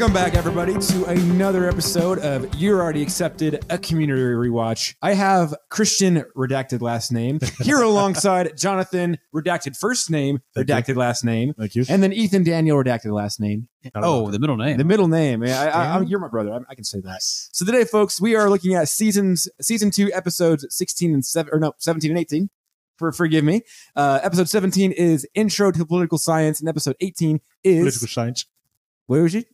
Welcome back, everybody, to another episode of You're Already Accepted, a community rewatch. I have Christian, redacted last name, here alongside Jonathan, redacted first name, Thank redacted last name, Thank you. and then Ethan Daniel, redacted last name. I know. Oh, the middle name. The middle name. I, I, I, you're my brother. I, I can say that. So today, folks, we are looking at seasons, season two, episodes 16 and 7, or no, 17 and 18. For, forgive me. Uh, episode 17 is Intro to Political Science, and episode 18 is. political science. Where was it?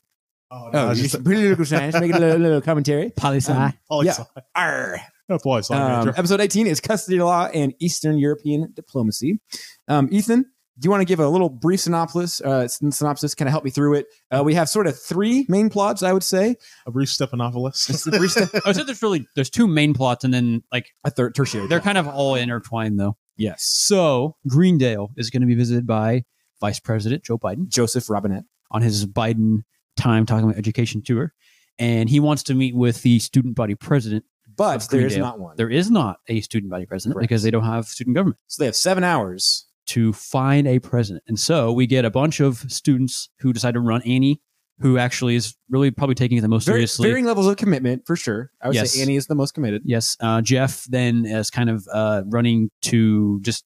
Oh, no, Oh, I was just just political science. Make a little, little commentary. Poli sci. Um, poli yeah. sci. Arr. No, poli sci Um, episode 18 is custody law and Eastern European diplomacy. Um, Ethan, do you want to give a little brief synopsis? Uh, synopsis, kind of help me through it. Uh, we have sort of three main plots, I would say. A brief Stephanopoulos. It's the brief step- Oh, so there's really there's two main plots, and then like a third tertiary. they're plot. kind of all intertwined though. yes. So Greendale is going to be visited by Vice President Joe Biden Joseph Robinette. on his Biden time talking about education tour, and he wants to meet with the student body president. But Of there is Greendale. not one. There is not a student body president Correct. because they don't have student government So they have seven hours. to find a president, and so we get a bunch of students who decide to run Annie, who actually is really probably taking it the most Very, seriously. varying levels of commitment, for sure. I would Yes. say Annie is the most committed. Yes, uh, Jeff then is kind of uh, running to just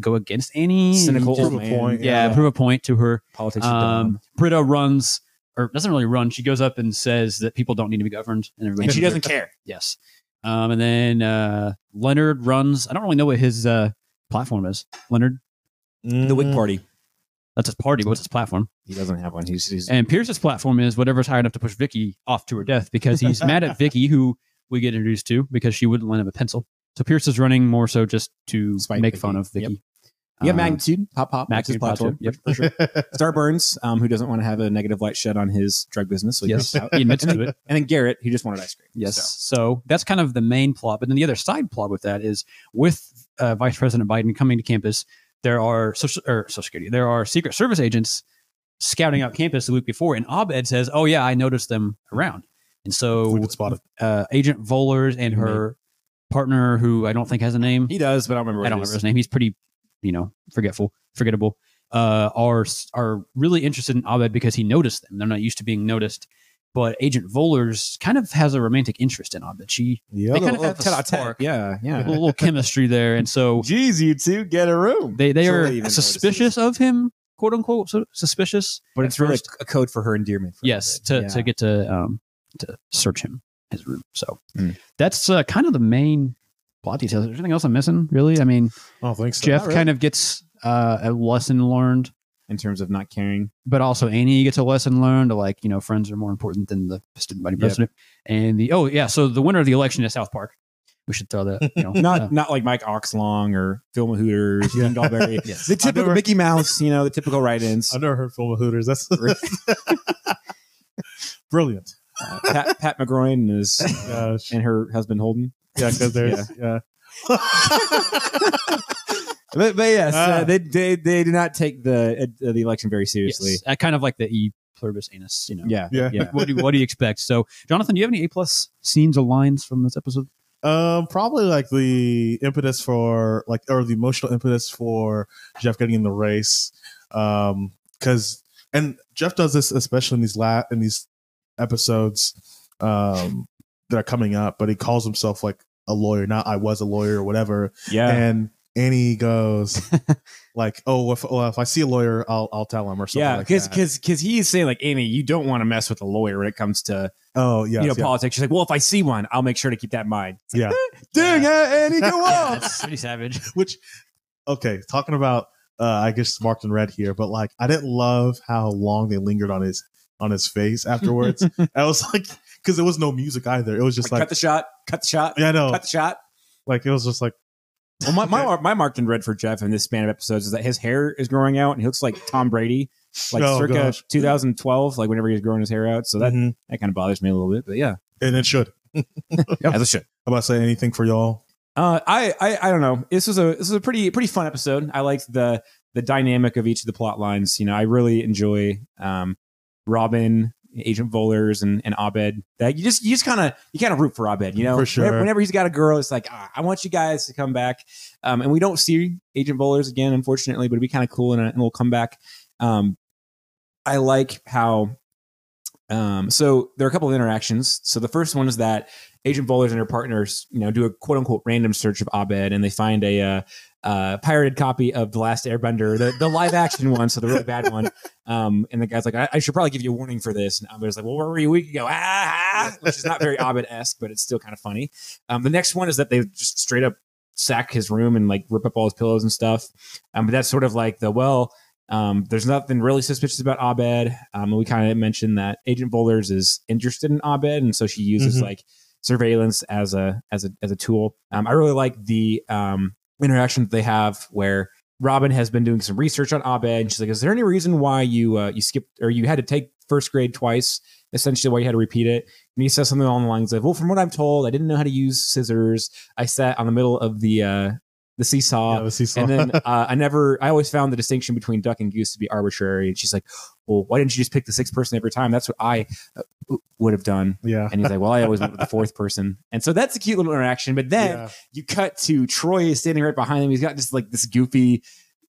go against Annie. Cynical Just- prove a point, yeah, yeah. prove a point to her. Politics Um. Britta runs, or doesn't really run. She goes up and says that people don't need to be governed, and everybody. And she doesn't care. Yes, um, and then uh, Leonard runs. I don't really know what his uh, platform is. Leonard, The Whig Mm, Party. that's his party. But what's his platform? He doesn't have one. He's, he's And Pierce's platform is whatever's high enough to push Vicky off to her death because he's mad at Vicky, who we get introduced to because she wouldn't lend him a pencil. So Pierce is running more so just to Spite make Vicky. fun of Vicky. you have Um, magnitude. Pop pop. Magnitude, platform. Yep. for sure. Star Burns, um, who doesn't want to have a negative light shed on his drug business. So he Yes, he admits and, to then, it. and then Garrett, who just wanted ice cream. Yes. So, So. that's kind of the main plot. But then the other side plot with that is with uh, Vice President Biden coming to campus, there are social, or social security, there are Secret Service agents scouting out campus the week before, and Abed says, "Oh yeah, I noticed them around." And so We could spot uh, Agent Vollers and her partner, who I don't think has a name, he does, but I don't remember. I don't remember his name. He's pretty, you know, forgetful, forgettable. Uh, are are really interested in Abed because he noticed them. They're not used to being noticed. But Agent Vollers kind of has a romantic interest in Abed. She Yeah. They kind of have a spark. Yeah, yeah, a little chemistry there, and so Jeez, you two get a room. they they are suspicious of him, quote unquote, so suspicious. but it's really a code for her endearment. For yes to, to get to um to search him his room. So Mm. that's uh, kind of the main plot details. Is there anything else I'm missing? Really? I mean, I don't think so. Jeff really. kind of gets uh, a lesson learned. in terms of not caring. but also Annie gets a lesson learned. to Like you know, friends are more important than the student body Yep. president. And the oh yeah, so the winner of the election is South Park. We should throw that. You know, Not uh, not like Mike Oxlong or Phil Hooters, Yeah. Dean Dahlberry. yes. The typical never- Mickey Mouse, you know, the typical write-ins. I've never heard Film of Hooters. That's brilliant. Uh, Pat, Pat McGroin and his Gosh. and her husband Holden. Yeah, because there's yeah. But, but yes, uh, Ah. they, they they do not take the uh, the election very seriously. Yes. Uh, kind of like the E pluribus anus. You know. Yeah, Yeah. yeah. what do you, what do you expect? So, Jonathan, do you have any A plus scenes or lines from this episode? Um, probably like the impetus for like, or the emotional impetus for Jeff getting in the race. Um, because and Jeff does this especially in these la in these episodes, um, that are coming up. But he calls himself like a lawyer, not I was a lawyer or whatever. yeah. And Annie goes like, "Oh, if well, if I see a lawyer, I'll I'll tell him or something." Yeah, because that. because because he's saying like Annie, you don't want to mess with a lawyer when it comes to oh yeah, you know yeah, politics. She's like, well, if I see one, I'll make sure to keep that in mind. yeah. Dang, uh, Annie, go on. That's pretty savage. Which okay, talking about uh I guess marked in red here, but like I didn't love how long they lingered on his on his face afterwards. I was like, because there was no music either. It was just Like, like, cut the shot, cut the shot, yeah, I know, cut the shot. like it was just like, Well, my, my my marked in red for Jeff in this span of episodes is that his hair is growing out and he looks like Tom Brady, like Oh, circa gosh. 2012, like whenever he was growing his hair out. So that mhm. that kind of bothers me a little bit. But yeah, and it should. as it should. How about to say anything for y'all? Uh, I, I I don't know. This was a this was a pretty pretty fun episode. I liked the the dynamic of each of the plot lines. You know, I really enjoy um, Robin, Agent Volers, and and Abed. That you just you just kind of you kind of root for Abed. You know, For sure. Whenever, whenever he's got a girl, it's like ah, I want you guys to come back. Um, and we don't see Agent Volers again, unfortunately, but it'd be kind of cool in a, in a little comeback. Um, I like how Um, so there are a couple of interactions. So the first one is that Agent Vollers and her partners, you know, do a quote unquote random search of Abed, and they find a uh, uh, pirated copy of the Last Airbender, the, the live action one, so the really bad one. Um, and the guy's like, I, I should probably give you a warning for this. And Abed's like, Well, where were you a week ago? Ah, ah," which is not very Abed esque, but it's still kind of funny. Um, the next one is that they just straight up sack his room and like rip up all his pillows and stuff. Um, but that's sort of like the well. Um, there's nothing really suspicious about Abed. Um, and we kind of mentioned that Agent Vollers is interested in Abed, and so she uses Mhm. like surveillance as a as a as a tool. Um, I really like the um, interaction that they have where Robin has been doing some research on Abed, and she's like, "Is there any reason why you uh, you skipped or you had to take first grade twice? Essentially, why you had to repeat it?" And he says something along the lines of, "Well, from what I'm told, I didn't know how to use scissors. I sat on the middle of the uh, the seesaw." Yeah, the seesaw. and then uh, I never, I always found the distinction between duck and goose to be arbitrary. And she's like, "Well, why didn't you just pick the sixth person every time? That's what I uh, would have done." yeah. And he's like, "Well, I always went with the fourth person." And so that's a cute little interaction. But then yeah. you cut to Troy standing right behind him. He's got just like this goofy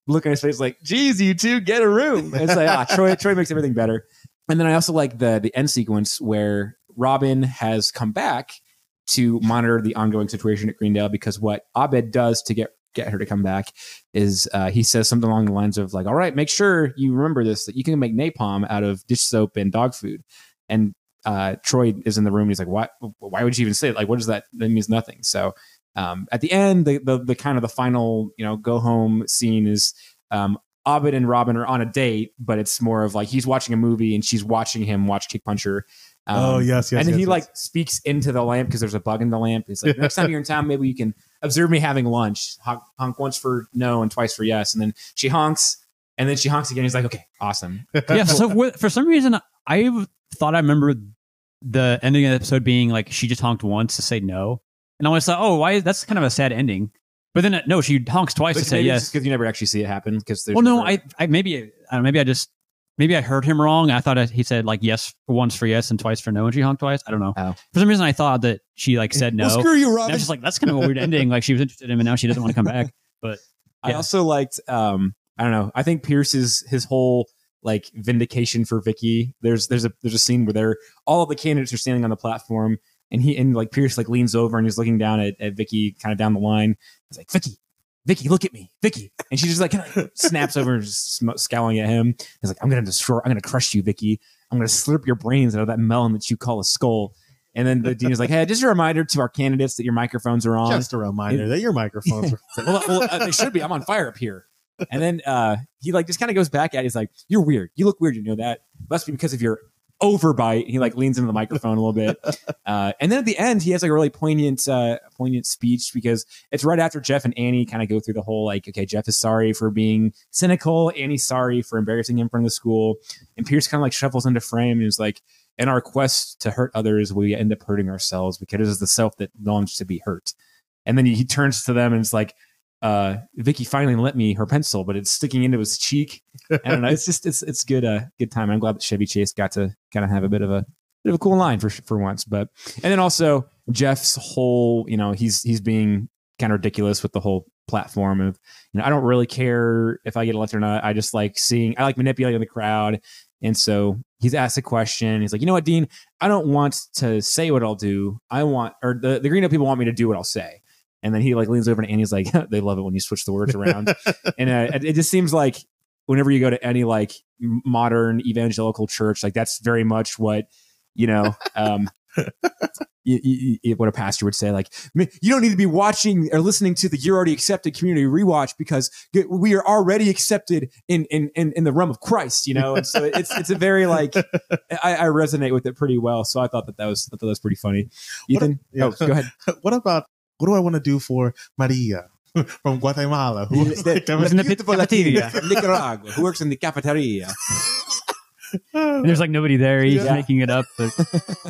look on his face, like, "Geez, you two get a room." And it's like, ah, Troy, Troy makes everything better. And then I also like the the end sequence where Robin has come back to monitor the ongoing situation at Greendale because what Abed does to get get her to come back is uh, he says something along the lines of like, "All right, make sure you remember this that you can make napalm out of dish soap and dog food." And uh, Troy is in the room. And he's like, "Why? Why would you even say it? Like, what does that? That means nothing." So um, at the end, the, the the kind of the final you know go home scene is um, Abed and Robin are on a date, but it's more of like he's watching a movie and she's watching him watch Kick Puncher. Um, oh yes, yes. and then yes, he yes. like speaks into the lamp because there's a bug in the lamp. He's like, next time you're in town, maybe you can observe me having lunch. Honk, honk once for no and twice for yes. And then she honks, and then she honks again. He's like, okay, awesome. yeah. So for some reason, I thought I remember the ending of the episode being like she just honked once to say no, and I was like, oh, why? That's kind of a sad ending. But then uh, no, she honks twice to say yes. because you never actually see it happen. Because Well, no, never- I, I maybe, I don't know, maybe I just, maybe I heard him wrong. I thought he said like yes once for yes and twice for no, and she honked twice. I don't know. Oh. For some reason, I thought that she like said no. Well, screw you, and I Robin. was just like, that's kind of a weird ending. Like she was interested in him, and now she doesn't want to come back. But I also liked um I don't know. I think Pierce's his whole like vindication for Vicky. There's there's a there's a scene where they're all of the candidates are standing on the platform and he and like Pierce like leans over and he's looking down at, at Vicky kind of down the line. He's like, Vicky, Vicky, look at me, Vicky. And she just like kind of snaps over and just sm- scowling at him. He's like, I'm gonna destroy, I'm gonna crush you, Vicky. I'm gonna slurp your brains out of that melon that you call a skull. And then the dean is like, Hey, just a reminder to our candidates that your microphones are on. just a reminder that your microphones are. well, well uh, they should be. I'm on fire up here. And then uh, he like just kind of goes back at. it. He's like, "You're weird. You look weird. You know that must be because of your overbite." He like leans into the microphone a little bit, uh, and then at the end, he has like a really poignant, uh, poignant speech because it's right after Jeff and Annie kind of go through the whole like, okay, Jeff is sorry for being cynical. Annie's sorry for embarrassing him in front of the school, and Pierce kind of like shuffles into frame and is like, "In our quest to hurt others, we end up hurting ourselves because it is the self that longs to be hurt." And then he, he turns to them and it's like, uh, Vicky finally lent me her pencil, but it's sticking into his cheek. I don't know. It's just it's it's good uh good time. I'm glad that Chevy Chase got to kind of have a bit of a bit of a cool line for for once. But and then also Jeff's whole you know he's he's being kind of ridiculous with the whole platform of you know I don't really care if I get elected or not. I just like seeing I like manipulating the crowd. And so he's asked a question. He's like, you know what, Dean? I don't want to say what I'll do. I want, or the, the Green Hill people want me to do what I'll say. And then he like leans over to Annie's like, they love it when you switch the words around. and uh, it, just seems like whenever you go to any like modern evangelical church, like that's very much what you know. Um, you, you, you- what a pastor would say, like you don't need to be watching or listening to the "You're Already Accepted" community rewatch because we are already accepted in in in, in the realm of Christ. You know, and so it's it's a very like I, I resonate with it pretty well. So I thought that that was I thought that was pretty funny. What Ethan, yeah. oh, go ahead. what about what do I want to do for Maria from Guatemala? Who was like, was in the cafeteria. Nicaragua who works in the cafeteria. And there's like nobody there. He's Yeah. making it up. But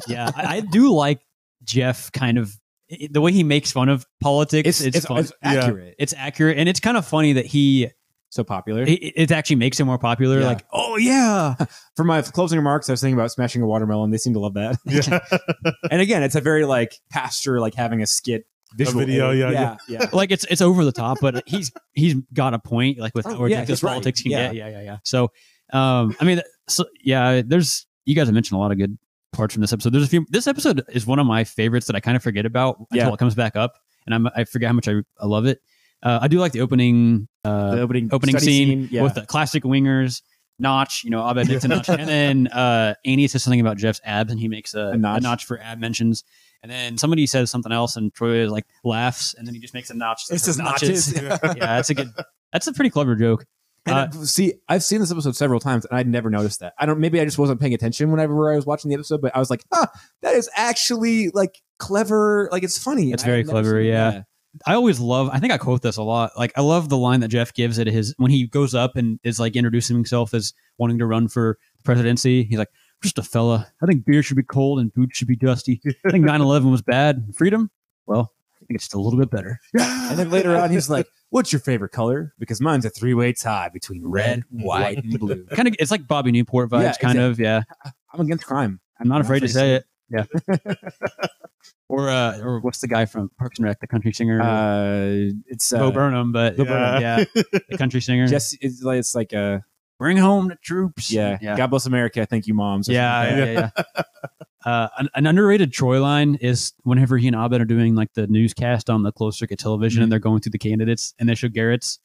yeah, I, I do like Jeff kind of the way he makes fun of politics. It's It's, it's, fun. it's accurate. It's accurate, and it's kind of funny that he so popular. it, it actually makes him more popular. Yeah. Like, oh yeah, For my closing remarks, I was thinking about smashing a watermelon. They seem to love that. yeah. and again, it's a very like pastor like having a skit visual video, aid. yeah, yeah, yeah. like it's it's over the top, but he's he's got a point. Like with Oh, how yeah, ridiculous right. politics can Yeah. get. Yeah, yeah, yeah. So, um, I mean, so yeah, there's you guys have mentioned a lot of good parts from this episode. There's a few. This episode is one of my favorites that I kind of forget about until it comes back up, and I'm, I forget how much I, I love it. Uh, I do like the opening uh, the opening opening study scene, yeah. with the classic wingers. Notch, you know, Abed Dixon Notch, and then uh, Annie says something about Jeff's abs, and he makes a, A notch. a notch for ab mentions. And then somebody says something else, and Troy like laughs, and then he just makes a notch. It's just notches. yeah, that's a good. That's a pretty clever joke. And, Uh, uh, see, I've seen this episode several times, and I'd never noticed that. I don't. Maybe I just wasn't paying attention whenever I was watching the episode, but I was like, "Huh, that is actually like clever. Like it's funny." It's very clever, yeah. I always love. I think I quote this a lot. Like I love the line that Jeff gives at his when he goes up and is like introducing himself as wanting to run for presidency. He's like, "Just a fella. I think beer should be cold and boots should be dusty. I think 9/11 was bad. Freedom, well, I think it's just a little bit better." And then later on, he's like, "What's your favorite color?" Because mine's a three-way tie between red, white, and blue. Kind of, it's like Bobby Newport vibes, Yeah, kind of. Yeah, I'm against crime. I'm not I'm afraid to say it. Yeah. or uh, or what's the guy from Parks and Rec, the country singer? Uh, it's uh, Bo Burnham, but Bo Burnham. yeah, the country singer. Jesse. It's like, it's like a Bring home the troops. yeah, yeah. God bless America. Thank you, moms. or Yeah, yeah, yeah. uh, an, an underrated Troy line is whenever he and Abed are doing like the newscast on the closed circuit television and they're going through the candidates and they show Garrett's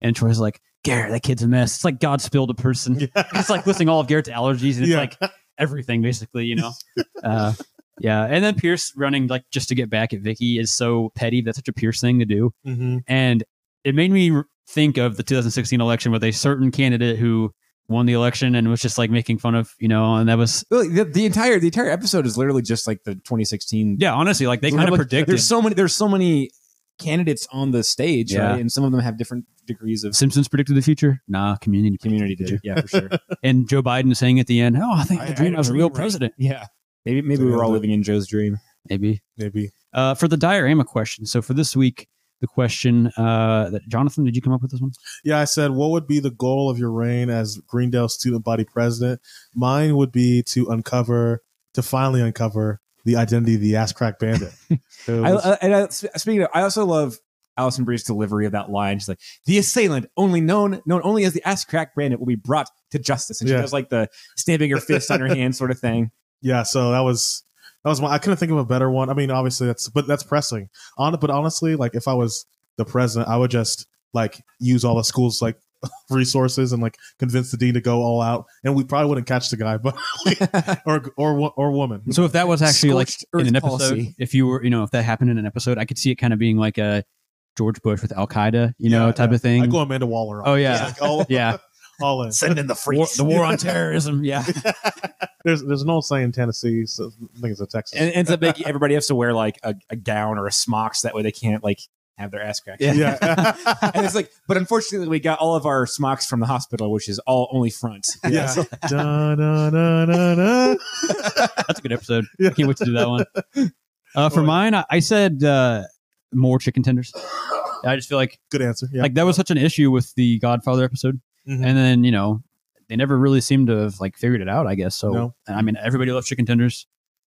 and Troy's like, Garrett, that kid's a mess. It's like God spilled a person. Yeah. It's like listing all of Garrett's allergies and it's Yeah. like everything basically, you know? uh, yeah. And then Pierce running like just to get back at Vicky is so petty. That's such a Pierce thing to do. hmm And it made me r- think of the 2016 election with a certain candidate who won the election and was just like making fun of, you know, and that was Really, the, the entire the entire episode is literally just like the 2016. Yeah, honestly, like they kind of predicted. There's so many. There's so many candidates on the stage, Yeah. right? And some of them have different degrees of Simpsons predicted the future. Nah, community. community. Did yeah, for sure. And Joe Biden saying at the end, "Oh, I think I- the I dream had I a was a real right? president." yeah, maybe maybe we were all living in Joe's dream. Maybe. Maybe. Uh, for the diorama question. So for this week, the question uh, that Jonathan, did you come up with this one? Yeah, I said, what would be the goal of your reign as Greendale student body president? Mine would be to uncover, to finally uncover the identity of the ass crack bandit. It I, was- I, and I, speaking of, I also love Alison Brie's delivery of that line. She's like, "The assailant, only known known only as the ass crack bandit, will be brought to justice." And she Yeah. does like the stamping her fist on her hand sort of thing. yeah, so that was that was my. I couldn't think of a better one. I mean, obviously that's, but that's pressing. On, but honestly, like if I was the president, I would just like use all the schools like resources and like convince the dean to go all out, and we probably wouldn't catch the guy, but or or or woman. So if that was actually like Scorched in an episode, policy. if you were, you know, if that happened in an episode, I could see it kind of being like a George Bush with Al Qaeda, you know, type yeah. of thing. I go Amanda Waller. On. Oh, it. yeah. Like, all, yeah, all in. Send in the War, freaks. the war on terrorism. Yeah, there's there's an old saying in Tennessee, so I think it's a Texas. and it ends up making everybody has to wear like a, a gown or a smock, so that way they can't like have their ass cracked. Yeah. and it's like, but unfortunately, we got all of our smocks from the hospital, which is all only front. yeah. Da, da, da, da, da. that's a good episode. Yeah. I can't wait to do that one. Uh, for Oh, yeah. mine, I, I said uh, more chicken tenders. I just feel like Good answer. Yeah. like that was such an issue with the Godfather episode, Mhm. and then you know they never really seemed to have like figured it out. I guess so. No. And I mean, everybody loves chicken tenders.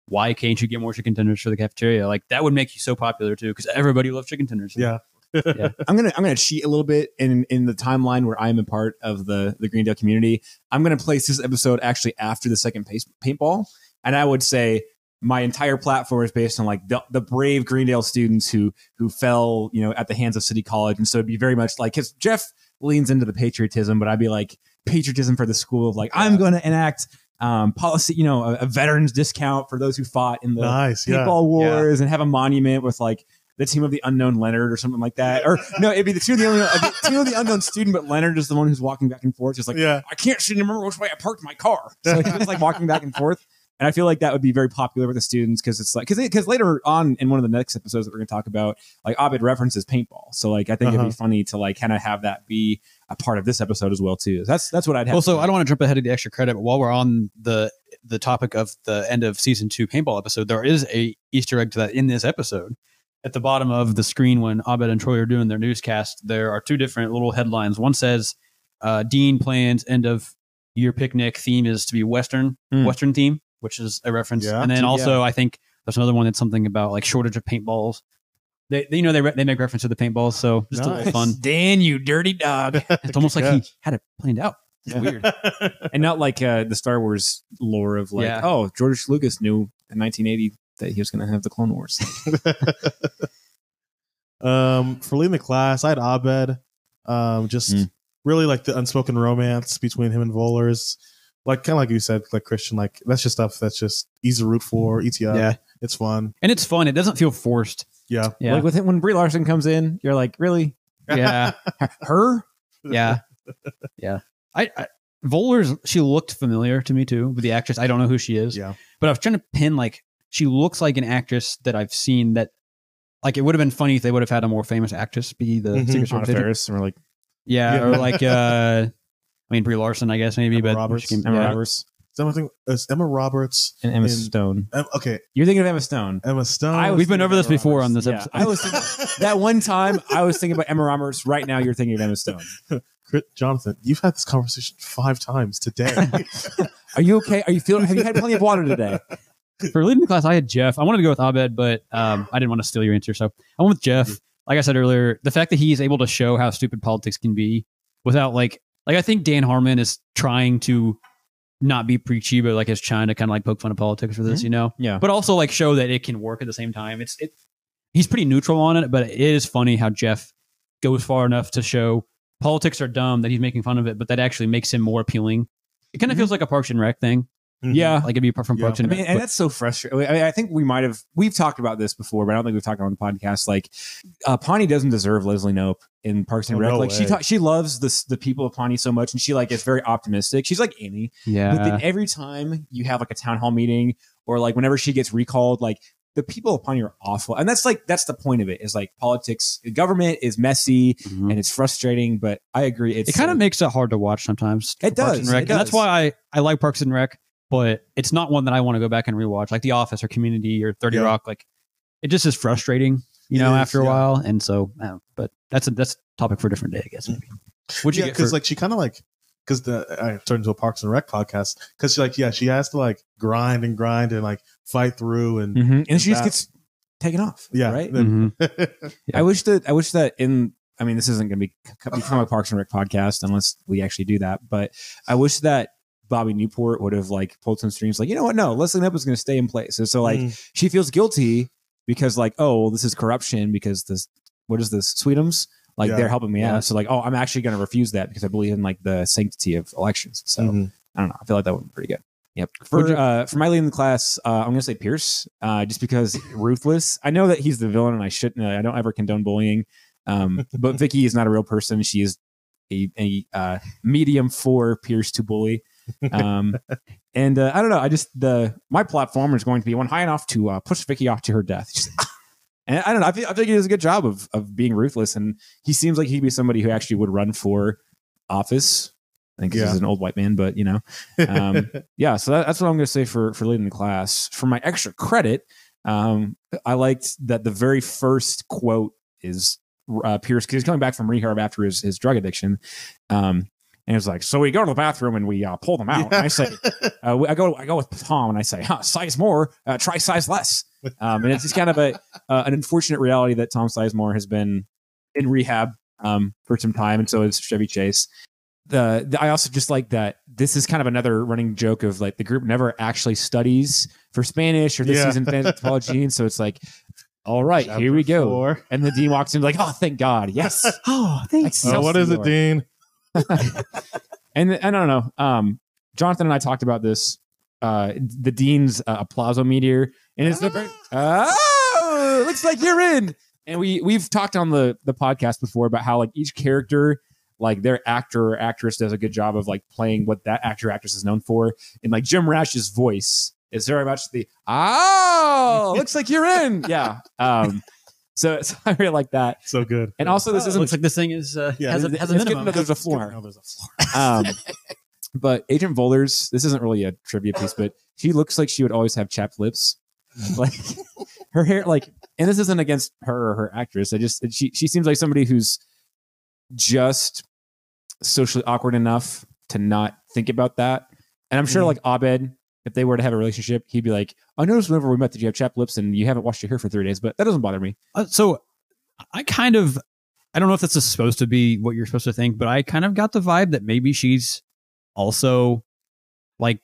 Why can't you get more chicken tenders for the cafeteria? Like that would make you so popular too, because everybody loves chicken tenders. Yeah. I'm gonna I'm gonna cheat a little bit in in the timeline where I'm a part of the the Greendale community. I'm gonna place this episode actually after the second pace, paintball, and I would say my entire platform is based on like the, the brave Greendale students who who fell you know at the hands of City College, and so it'd be very much like because Jeff leans into the patriotism, but I'd be like patriotism for the school of like I'm going to enact um policy you know a, a veterans discount for those who fought in the nice. Yeah. paintball wars and have a monument with like the team of the unknown Leonard or something like that. Or no, it'd be the team of the unknown, uh, the team of the unknown student, but Leonard is the one who's walking back and forth, just like yeah. I can't seem to remember which way I parked my car. So he's just like walking back and forth. And I feel like that would be very popular with the students because it's like because later on in one of the next episodes that we're going to talk about, like Abed references paintball. So like I think it'd Uh-huh. be funny to like kind of have that be a part of this episode as well too. That's that's what I'd have. Also, I don't want to jump ahead of the extra credit, but while we're on the the topic of the end of season two paintball episode, there is a Easter egg to that in this episode. At the bottom of the screen, when Abed and Troy are doing their newscast, there are two different little headlines. One says, uh, "Dean plans end of year picnic theme is to be Western Mm. Western theme," which is a reference. Yeah. and then Yeah. also, I think there's another one that's something about like shortage of paintballs. They, they you know, they re- they make reference to the paintballs, so just a little fun. Dan, you dirty dog. It's almost like he had it planned out. It's weird. and not like uh, the Star Wars lore of like, Yeah. oh, George Lucas knew in 1980 that he was going to have the Clone Wars. um, for leading the class, I had Abed. Um, just Mm. really like the unspoken romance between him and Volers. Like kind of like you said, like Christian, like that's just stuff that's just easy to root for. Eats. Yeah. It's fun. And it's fun. It doesn't feel forced. Yeah. Yeah. Like with it, when Brie Larson comes in, you're like, really? yeah. Her? Yeah. Yeah. I, I Vollers, she looked familiar to me too, with the actress. I don't know who she is. Yeah. But I was trying to pin like she looks like an actress that I've seen that like it would have been funny if they would have had a more famous actress be the Mhm. Secret Anna Service agent. Faris. And we're like, Yeah, Yeah. or like uh I mean Brie Larson, I guess maybe, Emma but Roberts. she came- Emma yeah. Roberts Is that one? Is Emma Roberts and Emma In- Stone. Em- okay, You're thinking of Emma Stone. Emma Stone. I was We've been over this Emma before on Roberts. this Yeah, episode. I was thinking, that one time I was thinking about Emma Roberts. Right now, you're thinking of Emma Stone. Jonathan, you've had this conversation five times today. Are you okay? Are you feeling? Have you had plenty of water today? For leading the class, I had Jeff. I wanted to go with Abed, but um, I didn't want to steal your answer. So I went with Jeff. Like I said earlier, the fact that he is able to show how stupid politics can be without like like I think Dan Harmon is trying to not be preachy, but like is trying to kind of like poke fun of politics for this, you know? Yeah. But also like show that it can work at the same time. It's it he's pretty neutral on it, but it is funny how Jeff goes far enough to show politics are dumb that he's making fun of it, but that actually makes him more appealing. It kind of Mhm. feels like a Parks and Rec thing. Yeah. Like it'd be apart from Yeah. Parks I and mean, Rec. and but- that's so frustrating. I, mean, I think we might have we've talked about this before, but I don't think we've talked about it on the podcast. Like, uh, Pawnee doesn't deserve Leslie Knope in Parks and Oh, Rec. no like, she ta- she loves the the people of Pawnee so much, and she like is very optimistic. She's like Annie, yeah. but then every time you have like a town hall meeting or like whenever she gets recalled, like the people of Pawnee are awful, and that's like that's the point of it. Is like politics, government is messy Mhm. and it's frustrating. But I agree, it's it kind uh, of makes it hard to watch sometimes. It for Parks does, and, Rec. it and that's why I, I like Parks and Rec, but it's not one that I want to go back and rewatch, like The Office or Community or Thirty Yeah. Rock. Like it just is frustrating, you It know, is, after a yeah. while. And so, I know, but that's a that's a topic for a different day, I guess. Maybe. What'd you yeah, because For, like she kind of like because the I turned into a Parks and Rec podcast because she like yeah she has to like grind and grind and like fight through and Mhm. and she just gets taken off. yeah right. then- Mhm. I wish that I wish that in I mean this isn't going to be become a Parks and Rec podcast unless we actually do that. But I wish that Bobby Newport would have like pulled some strings, like you know what? No, Leslie Knope is going to stay in place. And so like Mm. she feels guilty because like oh well, this is corruption because this what is this Sweetums like Yeah. they're helping me Yeah. out. So like oh I'm actually going to refuse that because I believe in like the sanctity of elections. So Mhm. I don't know. I feel like that would be pretty good. Yep. For you- uh, for my lead in the class, uh, I'm gonna say Pierce, uh, just because ruthless. I know that he's the villain, and I shouldn't. I don't ever condone bullying. Um, but Vicky is not a real person. She is a, a uh, medium for Pierce to bully. Um, and uh, I don't know. I just the my platform is going to be one high enough to uh, push Vicky off to her death. And I don't know. I, feel, I think he does a good job of of being ruthless, and he seems like he'd be somebody who actually would run for office. I think Yeah. he's an old white man, but you know, um, yeah. So that, that's what I'm going to say for for leading the class. For my extra credit, um, I liked that the very first quote is uh, Pierce because he's coming back from rehab after his his drug addiction. Um, and was like, "So we go to the bathroom and we uh, pull them out." And I say, uh, "I go, I go with Tom, and I say, huh, size more, uh, try size less." Um, and it's just kind of a uh, an unfortunate reality that Tom Sizemore has been in rehab um, for some time, and so is Chevy Chase. The, the I also just like that this is kind of another running joke of like the group never actually studies for Spanish or this Yeah. season anthropology, and so it's like, all right, Chapter here we go. four. And the dean walks in like, oh, thank God, yes. oh, thanks. Oh, what is it, Dean? and I don't know. Um, Jonathan and I talked about this. Uh, the dean's uh, applausometer, and it's the very oh, looks like you're in. And we we've talked on the the podcast before about how like each character, like their actor or actress, does a good job of like playing what that actor or actress is known for. And like Jim Rash's voice is very much the oh, looks like you're in. Yeah. Um. So, so I really like that. So good. And also, this Oh, isn't looks like this thing is uh, Yeah, has a, has a it's good minimum. there's a floor. Oh, there's a floor. Um, but Agent Volders, this isn't really a trivia piece, but she looks like she would always have chapped lips. Like her hair, like, and this isn't against her or her actress. I just she she seems like somebody who's just socially awkward enough to not think about that. And I'm sure, Mhm. like Abed, if they were to have a relationship, he'd be like, "I noticed whenever we met that you have chapped lips and you haven't washed your hair for three days, but that doesn't bother me." Uh, so I kind of I don't know if this is supposed to be what you're supposed to think, but I kind of got the vibe that maybe she's also like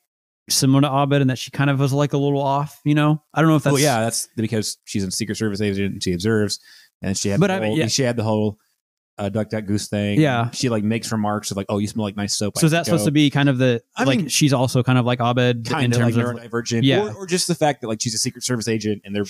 similar to Abed and that she kind of was like a little off, you know? I don't know if that's well, yeah, that's because she's a Secret Service agent and she observes, and she had But I mean, yeah. she had the whole uh, duck duck goose thing. Yeah. she like makes remarks of like, "Oh, you smell like nice soap." So is that supposed to be kind of the I like mean, she's also kind of like Abed in of terms like of neurodivergent? Yeah. or, or just the fact that like she's a Secret Service agent and they're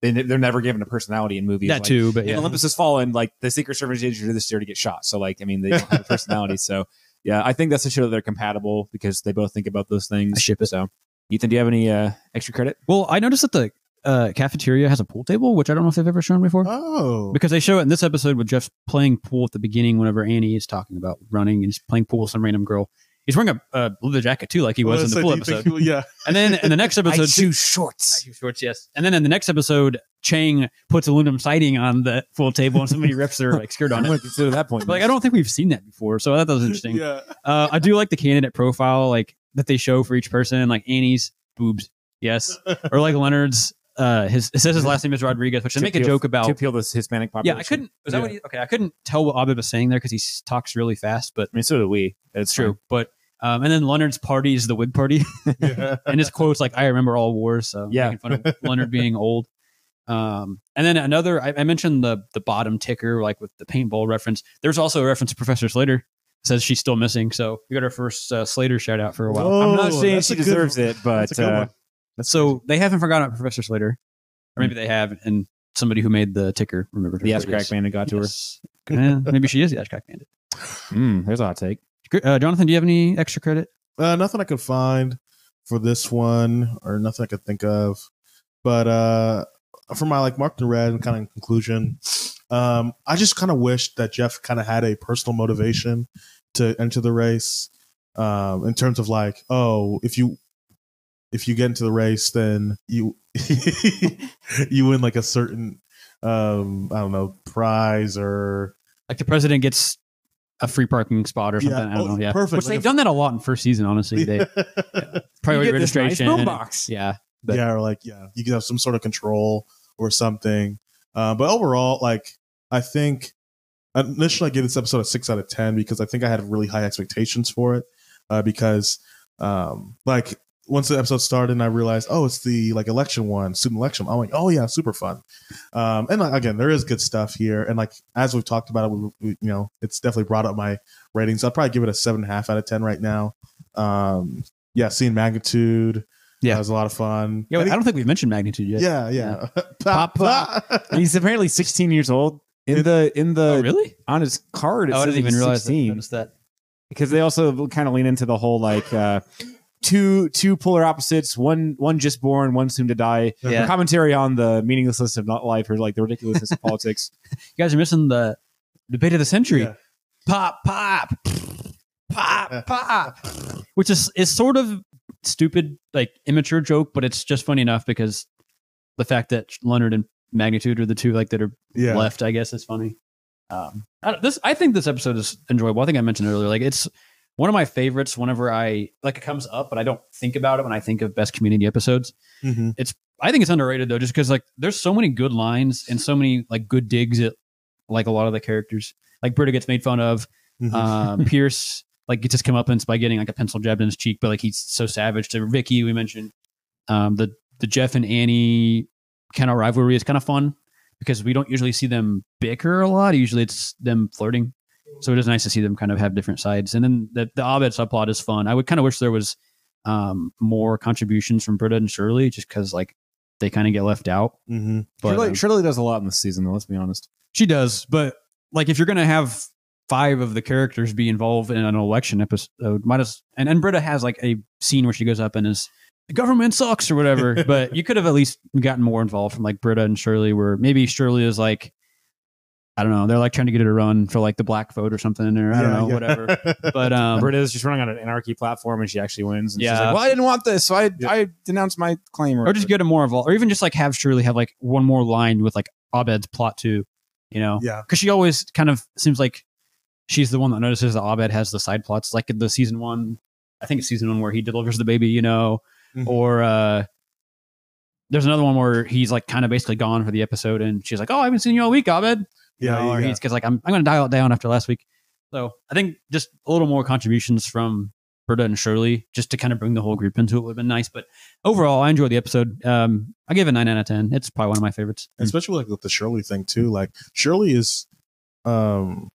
they, they're never given a personality in movies. that like, too, but yeah. Olympus has fallen. Like the Secret Service agent this year to get shot. So like, I mean, they don't have a personality. So yeah, I think that's a show that they're compatible because they both think about those things. I ship it. So, Ethan, do you have any uh, extra credit? Well, I noticed that the uh, cafeteria has a pool table, which I don't know if they've ever shown before. Oh, because they show it in this episode with Jeff playing pool at the beginning whenever Annie is talking about running and he's playing pool with some random girl. He's wearing a, a leather jacket too, like he was Well, in the pool episode. yeah. And then in the next episode, shorts. Shoe shorts, yes. And then in the next episode, Chang puts aluminum siding on the pool table and somebody rips their like skirt on it. to consider that point. But, like I don't think we've seen that before, so I thought that was interesting. Yeah. Uh, I do like the candidate profile, like that they show for each person, like Annie's boobs, yes, or like Leonard's. Uh, his it says his last name is Rodriguez, which they To make a joke to about. appeal this Hispanic population. Yeah. I couldn't. Was that what he? Okay, I couldn't tell what Abed was saying there because he talks really fast, but I mean, so do we. It's true. But um, and then Leonard's party is the Whig Party, yeah. and his quotes like "I remember all wars." So Yeah. making fun of Leonard being old. Um, and then another, I, I mentioned the the bottom ticker, like with the paintball reference. There's also a reference to Professor Slater. Says she's still missing, so we got our first uh, Slater shout out for a while. I'm not Oh, saying she a good deserves it, but That's a good uh. That's So they haven't forgotten about Professor Slater, or maybe they have, and somebody who made the ticker remembered her. the but ass crack yes. bandit got to her. Yes. Eh, maybe she is the Ass Crack Bandit. Mm, there's a hot take. Uh, Jonathan, do you have any extra credit? Uh, nothing I could find for this one, or nothing I could think of. But uh, for my like Mark and Red and kind of conclusion, um, I just kind of wish that Jeff kind of had a personal motivation to enter the race. Um, in terms of like, oh, if you if you get into the race, then you you win like a certain um, I don't know prize or Like the president gets a free parking spot or something. Yeah. I don't Oh, know. Yeah, perfect. Which Like they've if- done that a lot in first season. Honestly, they priority You get this nice registration. yeah, But- yeah, or like yeah, you can have some sort of control or something. Uh, but overall, like I think initially I gave this episode a six out of ten because I think I had really high expectations for it. Uh, because um, like once the episode started and I realized, oh, it's the like election one, student election. I'm like, oh yeah, super fun. Um, and like, again, there is good stuff here, and like as we've talked about it, we, we, you know, it's definitely brought up my ratings. I'll probably give it a seven and a half out of ten right now. Um, yeah, seeing magnitude, Yeah. that was a lot of fun. yeah. I I don't think we've mentioned magnitude yet. yeah, yeah. Pop, Pop, He's apparently 16 years old. In the in the Oh, really? on his card, it Oh, I didn't even he's realize that. Notice that. because they also kind of lean into the whole like uh, two two polar opposites, one one just born, one soon to die. Yeah. Commentary on the meaninglessness of not life or like the ridiculousness of politics. You guys are missing the debate of the century. Yeah. Pop, pop, pop, pop. Which is is sort of stupid, like immature joke, but it's just funny enough because the fact that Leonard and Magnitude are the two like that are yeah. left, I guess, is funny. Um, I, this I think this episode is enjoyable. I think I mentioned earlier, like it's one of my favorites. Whenever I like it comes up, but I don't think about it when I think of best community episodes. Mhm. I think it's underrated though, just because like there's so many good lines and so many like good digs at like a lot of the characters. Like Britta gets made fun of. Mhm. Um, Pierce like gets his comeuppance by getting like a pencil jabbed in his cheek, but like he's so savage. To Vicky, we mentioned um, the the Jeff and Annie kind of rivalry is kind of fun because we don't usually see them bicker a lot. Usually it's them flirting. So it is nice to see them kind of have different sides. And then the the Abed subplot is fun. I would kind of wish there was um, more contributions from Britta and Shirley, just because like they kind of get left out. Mhm. But Shirley, um, Shirley does a lot in this season, though. Let's be honest. she does, but like if you're gonna have five of the characters be involved in an election episode, might as and and Britta has like a scene where she goes up and is the government sucks or whatever. but you could have at least gotten more involved from like Britta and Shirley, where maybe Shirley is like. I don't know. They're like trying to get it to run for like the black vote or something, or I don't Yeah, know, yeah. whatever. But um, Britta is just running on an anarchy platform, and she actually wins. And she's Yeah. like, well, I didn't want this, so I Yeah. I denounced my claim. or just get it more involved, or even just like have Shirley have like one more line with like Abed's plot too, you know? yeah. because she always kind of seems like she's the one that notices that Abed has the side plots, like in the season one. I think it's season one where he delivers the baby, you know, Mhm. or uh, there's another one where he's like kind of basically gone for the episode, and she's like, "Oh, I haven't seen you all week, Abed." You Yeah, know, or yeah. he's because like I'm I'm going to dial it down after last week. So I think just a little more contributions from Britta and Shirley, just to kind of bring the whole group into it would have been nice. But overall, I enjoyed the episode. Um, I gave it a nine out of ten. It's probably one of my favorites. especially like with the Shirley thing too. Like Shirley is, um,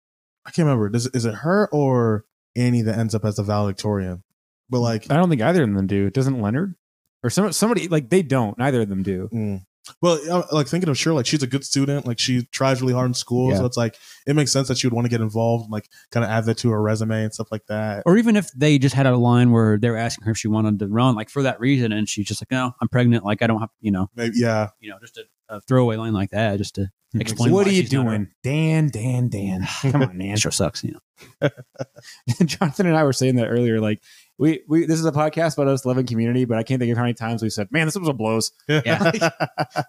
I can't remember. Does is it her or Annie that ends up as the valedictorian? But like, I don't think either of them do. Doesn't Leonard or some somebody like they don't? Neither of them do. mm. Well, uh, like thinking of sure like she's a good student. Like she tries really hard in school, Yeah. so it's like it makes sense that she would want to get involved, and, like kind of add that to her resume and stuff like that. Or even if they just had a line where they were asking her if she wanted to run, like for that reason, and she's just like, "No, I'm pregnant. Like I don't have, you know, Maybe yeah, you know, just a, a throwaway line like that, just to explain. what are you doing, Dan? Dan? Dan? Come on, man. It sure sucks, you know. Jonathan and I were saying that earlier. Like we we this is a podcast about us loving community, but I can't think of how many times we said, "Man, this episode blows." Yeah.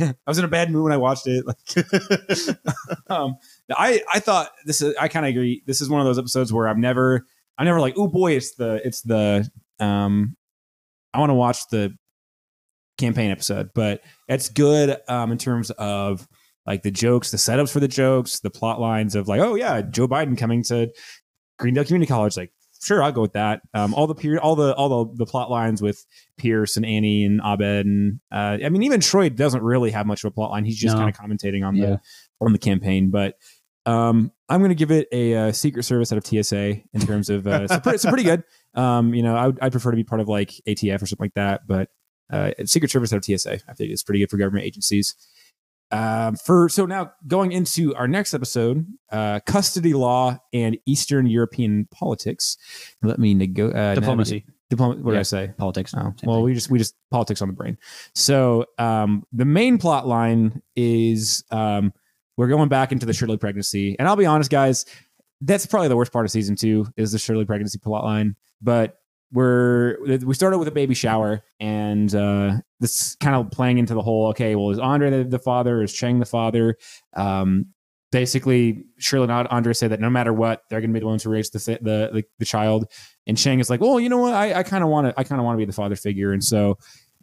I was in a bad mood when I watched it. Like, um, I I thought this is I kind of agree. This is one of those episodes where I'm never I'm never like, oh boy, it's the it's the um I want to watch the campaign episode, but it's good um in terms of like the jokes, the setups for the jokes, the plot lines of like, oh yeah, Joe Biden coming to Greendale Community College, like sure, I'll go with that. Um, all the peer, all the all the the plot lines with Pierce and Annie and Abed, and uh, I mean, even Troy doesn't really have much of a plot line. He's just No. kind of commentating on Yeah. the on the campaign. But um, I'm going to give it a, uh Secret Service out of TSA in terms of uh, it's, a pretty, it's a pretty good. Um, you know, I would I'd prefer to be part of like ATF or something like that, but uh, Secret Service out of TSA, I think it's pretty good for government agencies. Um, for so now going into our next episode, uh, custody law and Eastern European politics. Let me nego- uh, Diplomacy, Diploma- what did I say? politics. Oh, well, thing. we just we just politics on the brain. So um, the main plot line is um, we're going back into the Shirley pregnancy, and I'll be honest, guys, that's probably the worst part of season two is the Shirley pregnancy plot line. But we're we started with a baby shower, and uh, this kind of playing into the whole. Okay, well, is Andre the, the father? Is Chang the father? Um, basically, Shirley and Andre say that no matter what, they're going to be the ones who raise the the the, the child. And Chang is like, well, you know what? I, I kind of want to I kind of want to be the father figure, and so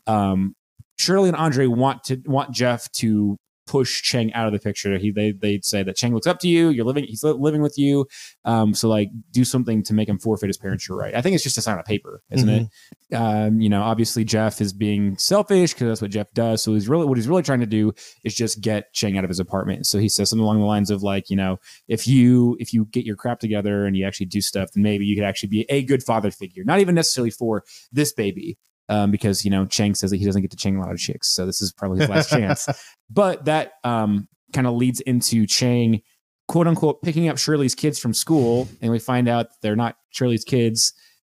um, Shirley and Andre want to want Jeff to push Chang out of the picture. He they they'd say that Chang looks up to you. You're living. He's living with you. Um, so like do something to make him forfeit his parents. You're right. I think it's just a sign of paper, isn't it? Um, you know, obviously Jeff is being selfish because that's what Jeff does. So he's really what he's really trying to do is just get Chang out of his apartment. So he says something along the lines of like, you know, if you if you get your crap together and you actually do stuff, then maybe you could actually be a good father figure. Not even necessarily for this baby, um, because you know Chang says that he doesn't get to Cheng a lot of chicks, so this is probably his last chance. But that um, kind of leads into Chang, quote unquote, picking up Shirley's kids from school, and we find out they're not Shirley's kids,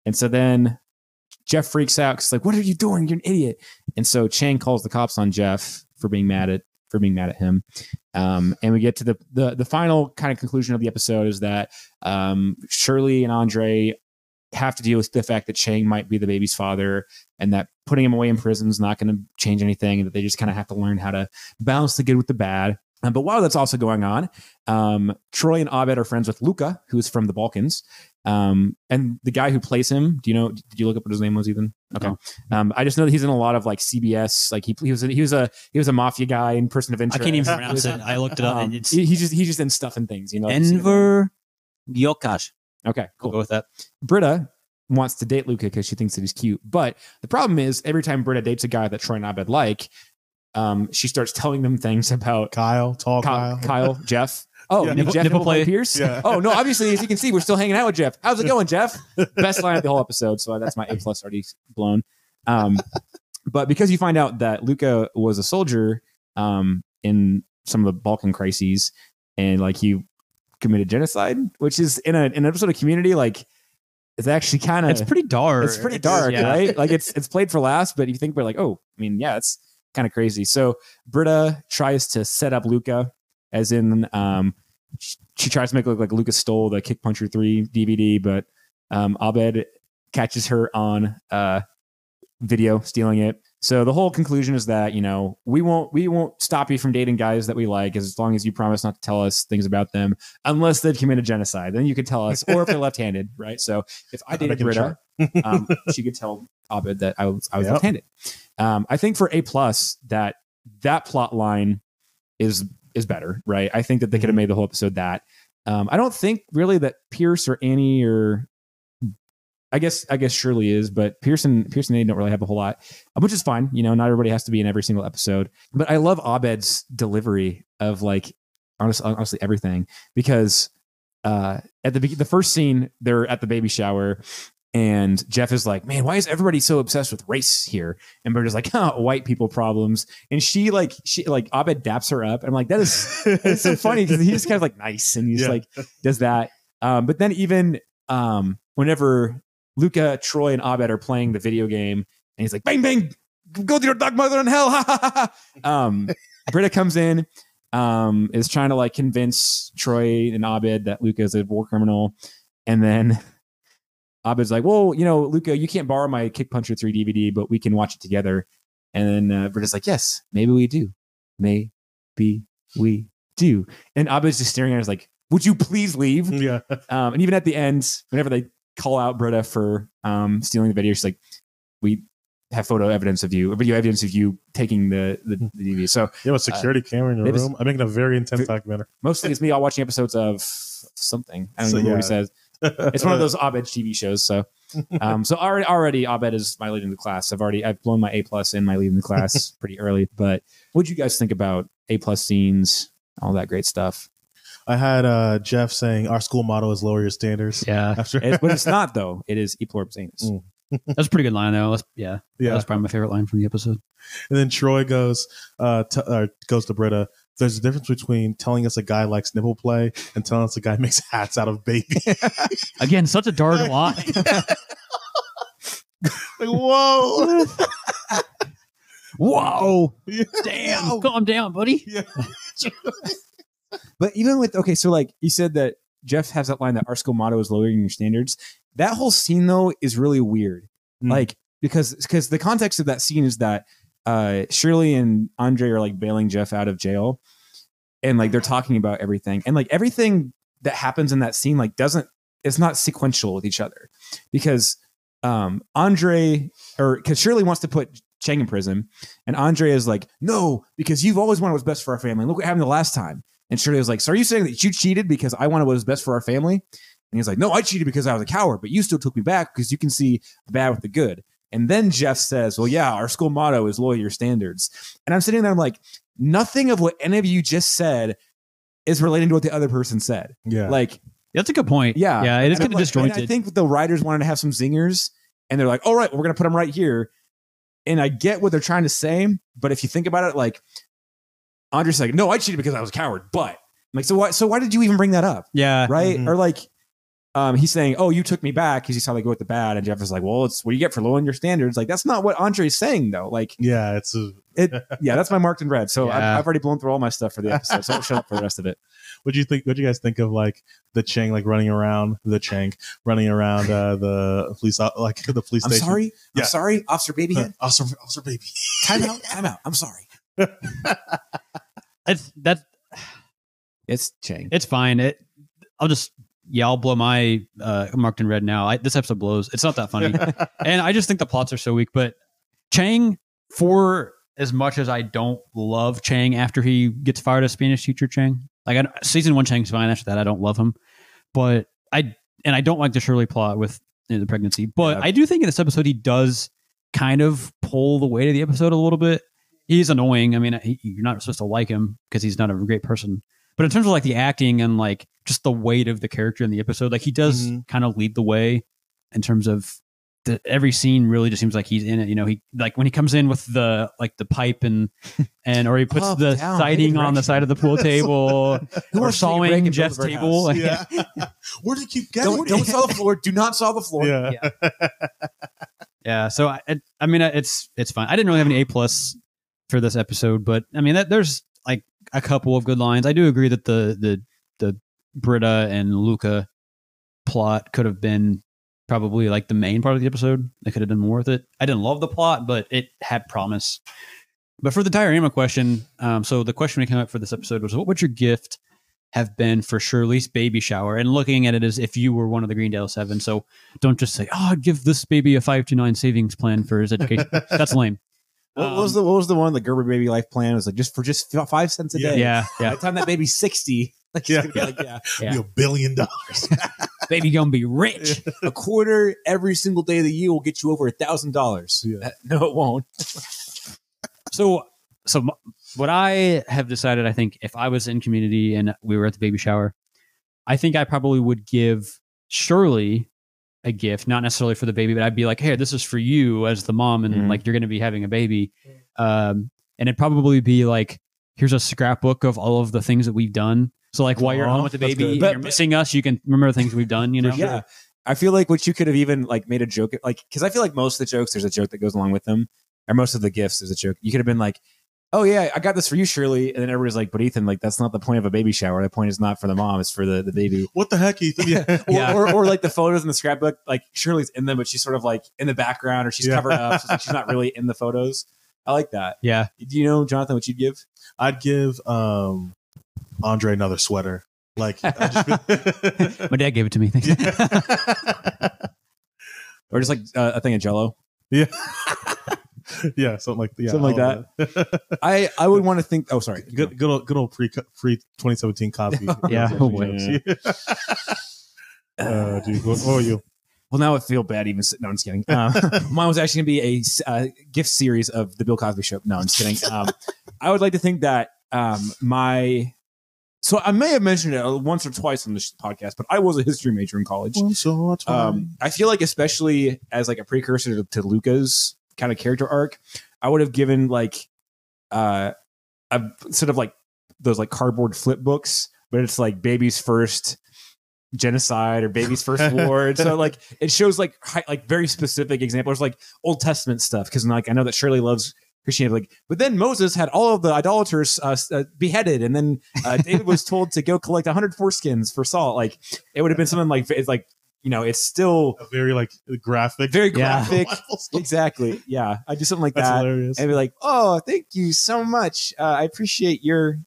and so then Jeff freaks out because like, what are you doing? You're an idiot. And so Chang calls the cops on Jeff for being mad at for being mad at him. Um, and we get to the the the final kind of conclusion of the episode is that um, Shirley and Andre have to deal with the fact that Chang might be the baby's father and that putting him away in prison is not going to change anything that they just kind of have to learn how to balance the good with the bad. Um, but while that's also going on, um, Troy and Abed are friends with Luca, who is from the Balkans. Um, and the guy who plays him, do you know? Did you look up what his name was, Ethan? Okay. No. Um, I just know that he's in a lot of like CBS. Like he, he was a, he was a he was a mafia guy in person of Interest. I can't even pronounce it. I looked it up, Um, and it's he, he's just he's just in stuff and things, you know. Enver Gjokaj. Okay, We'll cool. go with that. Britta wants to date Luca because she thinks that he's cute. But the problem is, every time Britta dates a guy that Troy and Abed like, um, she starts telling them things about Kyle, tall Kyle, Kyle. Kyle Jeff. Oh, Yeah. Nipple- Jeff nipple nipple play play. Pierce. Yeah. Oh no, obviously as you can see, we're still hanging out with Jeff. How's it going, Jeff? Best line of the whole episode. So that's my A plus already blown. Um, but because you find out that Luca was a soldier um, in some of the Balkan crises, and like he committed genocide, which is in, a, in an episode of Community, like it's actually kind of It's pretty dark. it's pretty dark, yeah. right? Like it's it's played for laughs, but you think we're like, oh, I mean, yeah, it's kind of crazy. So Britta tries to set up Luca, as in, um, she, she tries to make it look like Luca stole the Kick Puncher three DVD, but um, Abed catches her on uh, video stealing it. So the whole conclusion is that you know we won't we won't stop you from dating guys that we like as long as you promise not to tell us things about them unless they've committed genocide. Then you can tell us, or if they're left-handed, right? So if I dated Britta, um, she could tell Abed that I was I was Yep. left-handed. Um, I think for A plus that that plot line is is better, right? I think that they could have Mhm. made the whole episode that. Um, I don't think really that Pierce or Annie or I guess I guess Shirley is, but Pearson Pearson and Aiden don't really have a whole lot, uh, which is fine. You know, not everybody has to be in every single episode. But I love Abed's delivery of like honestly, honestly everything because uh, at the the first scene they're at the baby shower. And Jeff is like, man, why is everybody so obsessed with race here? And Britta's like, huh, white people problems. And she like, she like, Abed daps her up. And I'm like, that is, it's so funny because he's kind of like nice and he's Yeah. like, does that. Um, but then even um, whenever Luka, Troy, and Abed are playing the video game, and he's like, "Bang bang, go to your dog mother in hell!" Ha, ha, ha, ha. um, Britta comes in, um, is trying to like convince Troy and Abed that Luka is a war criminal, and then Abed's like, "Well, you know, Luka, you can't borrow my Kick Puncher three DVD, but we can watch it together." And then uh, Britta's like, "Yes, maybe we do, maybe we do." And Abed's just staring at her, like, "Would you please leave?" yeah. Um, and even at the end, whenever they call out Britta for um, stealing the video, she's like, "We have photo evidence of you, video evidence of you taking the the, the DVD." So You have a security camera in your room. I'm making a very intense documentary. mostly it's me all watching episodes of something. I don't So, know what he says. It's one of those Abed TV shows. So, um, so already already Abed is my lead in the class. I've already I've blown my A plus in my lead in the class pretty early. But what do you guys think about A plus scenes, all that great stuff? I had uh, Jeff saying our school motto is lower your standards. Yeah, After It, but it's not though. It is E pluribus anus. Mm. that's a pretty good line though. That's, yeah, yeah, that's probably my favorite line from the episode. and then Troy goes uh, t- uh goes to Britta. There's a difference between telling us a guy likes nipple play and telling us a guy makes hats out of baby. Again, such a dark line. like, whoa. Whoa! Yeah. Damn, calm down, buddy. Yeah. But even with okay, so like you said that Jeff has that line that our school motto is lowering your standards. That whole scene though is really weird. Mm. Like because because the context of that scene is that uh Shirley and Andre are like bailing Jeff out of jail and like they're talking about everything. And like everything that happens in that scene like doesn't it's not sequential with each other. Because um Andre or because Shirley wants to put Chang in prison and Andre is like, no, because you've always wanted what's best for our family. Look what happened the last time. And Shirley was like, So are you saying that you cheated because I wanted what was best for our family? And he's like, No, I cheated because I was a coward, but you still took me back because you can see the bad with the good. And then Jeff says, Well, yeah, our school motto is lower your standards. And I'm sitting there, I'm like, nothing of what any of you just said is relating to what the other person said. Yeah. Like, That's a good point. yeah. yeah, it is kind of like- disjointed. I think the writers wanted to have some zingers, and they're like, "All right, we're gonna put them right here." And I get what they're trying to say, but if you think about it, like Andre's like, "No, I cheated because I was a coward." But I'm like, so why? So why did you even bring that up, yeah, right? Mhm. Or like, um, he's saying, "Oh, you took me back because you saw they go with the bad," and Jeff is like, "Well, it's what you get for lowering your standards." Like that's not what Andre's saying though. Like, yeah, it's a, yeah, that's my marked in red. So Yeah. I've, I've already blown through all my stuff for the episode, so I'll shut up for the rest of it. what do you think? What do you guys think of like the Chang like running around the Chang running around uh, the police uh, like the police I'm station? sorry. Yeah. I'm sorry, Officer Uh, Babyhead. Officer, Officer Baby. Time out. Time out. I'm sorry. It's that's It's Chang. it's fine. It I'll just yeah, I'll blow my uh, marked in red now. I, this episode blows. It's not that funny, and I just think the plots are so weak. But Chang, for as much as I don't love Chang after he gets fired as Spanish teacher, Chang like I, season one Chang's fine. After that, I don't love him, but I and I don't like the Shirley plot with you know, the pregnancy. But Yeah. I do think in this episode he does kind of pull the weight of the episode a little bit. He's annoying. I mean, he, you're not supposed to like him because he's not a great person. But in terms of like the acting and like just the weight of the character in the episode, like he does Mhm. kind of lead the way in terms of the, every scene really just seems like he's in it. You know, he like when he comes in with the like the pipe and and or he puts Up, the down, siding on the side of the pool table or wants to take a break sawing Jeff's table. Yeah. Where do you keep getting? Don't, don't saw the floor. Do not saw the floor. yeah. Yeah, so I, I- I mean, it's it's fine. I didn't really have any A plus for this episode, but I mean, that, there's like a couple of good lines. I do agree that the the the Britta and Luka plot could have been probably like the main part of the episode. They could have done more with it. I didn't love the plot, but it had promise. But for the diorama question, um, so the question we came up for this episode was, what would your gift have been for Shirley's baby shower? And looking at it as if you were one of the Greendale Seven. So don't just say, "Oh, I'd give this baby a five to nine savings plan for his education." That's lame. What um, was the What was the one? The Gerber baby life plan It was like just for just five cents a Yeah. day. Yeah, yeah. By yeah, the time that baby's sixty, like, Yeah. yeah. Like, yeah. Yeah. Be a billion dollars. Baby gonna be rich. a quarter every single day of the year will get you over a thousand dollars. No, it won't. So, so m- what I have decided, I think if I was in community and we were at the baby shower, I think I probably would give Shirley a gift, not necessarily for the baby, but I'd be like, "Hey, this is for you as the mom, and Mhm. like you're going to be having a baby," um, and it'd probably be like, "Here's a scrapbook of all of the things that we've done." So, like, while you're Aw, home with the baby, and But- you're missing us, you can remember the things we've done. You know, Yeah. I feel like what you could have even like made a joke like because I feel like most of the jokes there's a joke that goes along with them, or most of the gifts there's a joke. You could have been like, "Oh yeah, I got this for you, Shirley," and then everybody's like, "But Ethan, like that's not the point of a baby shower. The point is not for the mom; it's for the the baby." What the heck, Ethan? Yeah. Or, Yeah. or, or like the photos in the scrapbook, like Shirley's in them, but she's sort of like in the background, or she's Yeah. covered up, so it's like she's not really in the photos. I like that. yeah. Do you know, Jonathan, what you'd give? I'd give um Andre another sweater. Like just feel- My dad gave it to me. Thanks. Or just like uh, a thing of Jello? yeah. yeah, something like yeah, Something like that. I I would want to think. Oh, sorry. good good old good old pre pre 2017 copy. Yeah. Oh, boy. uh, dude, what, what were you? Well, now I feel bad even. No, I'm just kidding. Uh, mine was actually going to be a uh, gift series of the Bill Cosby Show. No, I'm just kidding. Um, I would like to think that um, my. So I may have mentioned it uh, once or twice on this podcast, but I was a history major in college. Once or twice. Um, I feel like, especially as like a precursor to, to Luka's kind of character arc, I would have given like uh, a sort of like those like cardboard flip books, but it's like baby's first genocide or baby's first war. And so like it shows like hi- like very specific examples, like Old Testament stuff. Because like I know that Shirley loves Christianity, like but then Moses had all of the idolaters uh, uh, beheaded, and then uh, David was told to go collect 100 foreskins for salt. Like it would have been something like it's like you know it's still a very like graphic. very Yeah. graphic. exactly. Yeah, I do something like That's that hilarious. and be like, "Oh, thank you so much. Uh, I appreciate your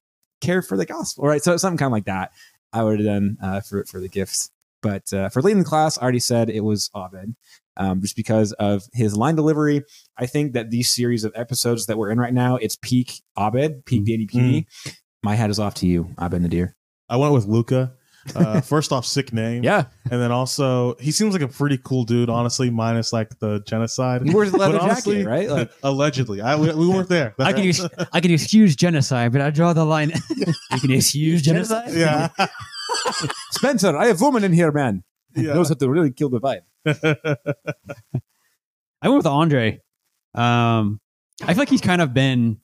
care for the gospel." Right. So something kind of like that. I would have done uh, for for the gifts. But uh, for leading the class, I already said it was Abed, um, just because of his line delivery. I think that these series of episodes that we're in right now, it's peak Abed, peak Danny Pudi. My hat is off to you, Abed Nadir. I went with Luka. Uh, first off, sick name. Yeah, And then also, he seems like a pretty cool dude, honestly, minus like the genocide. he wears a leather honestly, jacket, right? Like, Allegedly. I, we, we weren't there. I can use I can excuse genocide, but I draw the line. you can excuse genocide. yeah. Spencer, I have woman in here, man. Yeah. Knows how to really kill the vibe. I went with Andre. Um, I feel like he's kind of been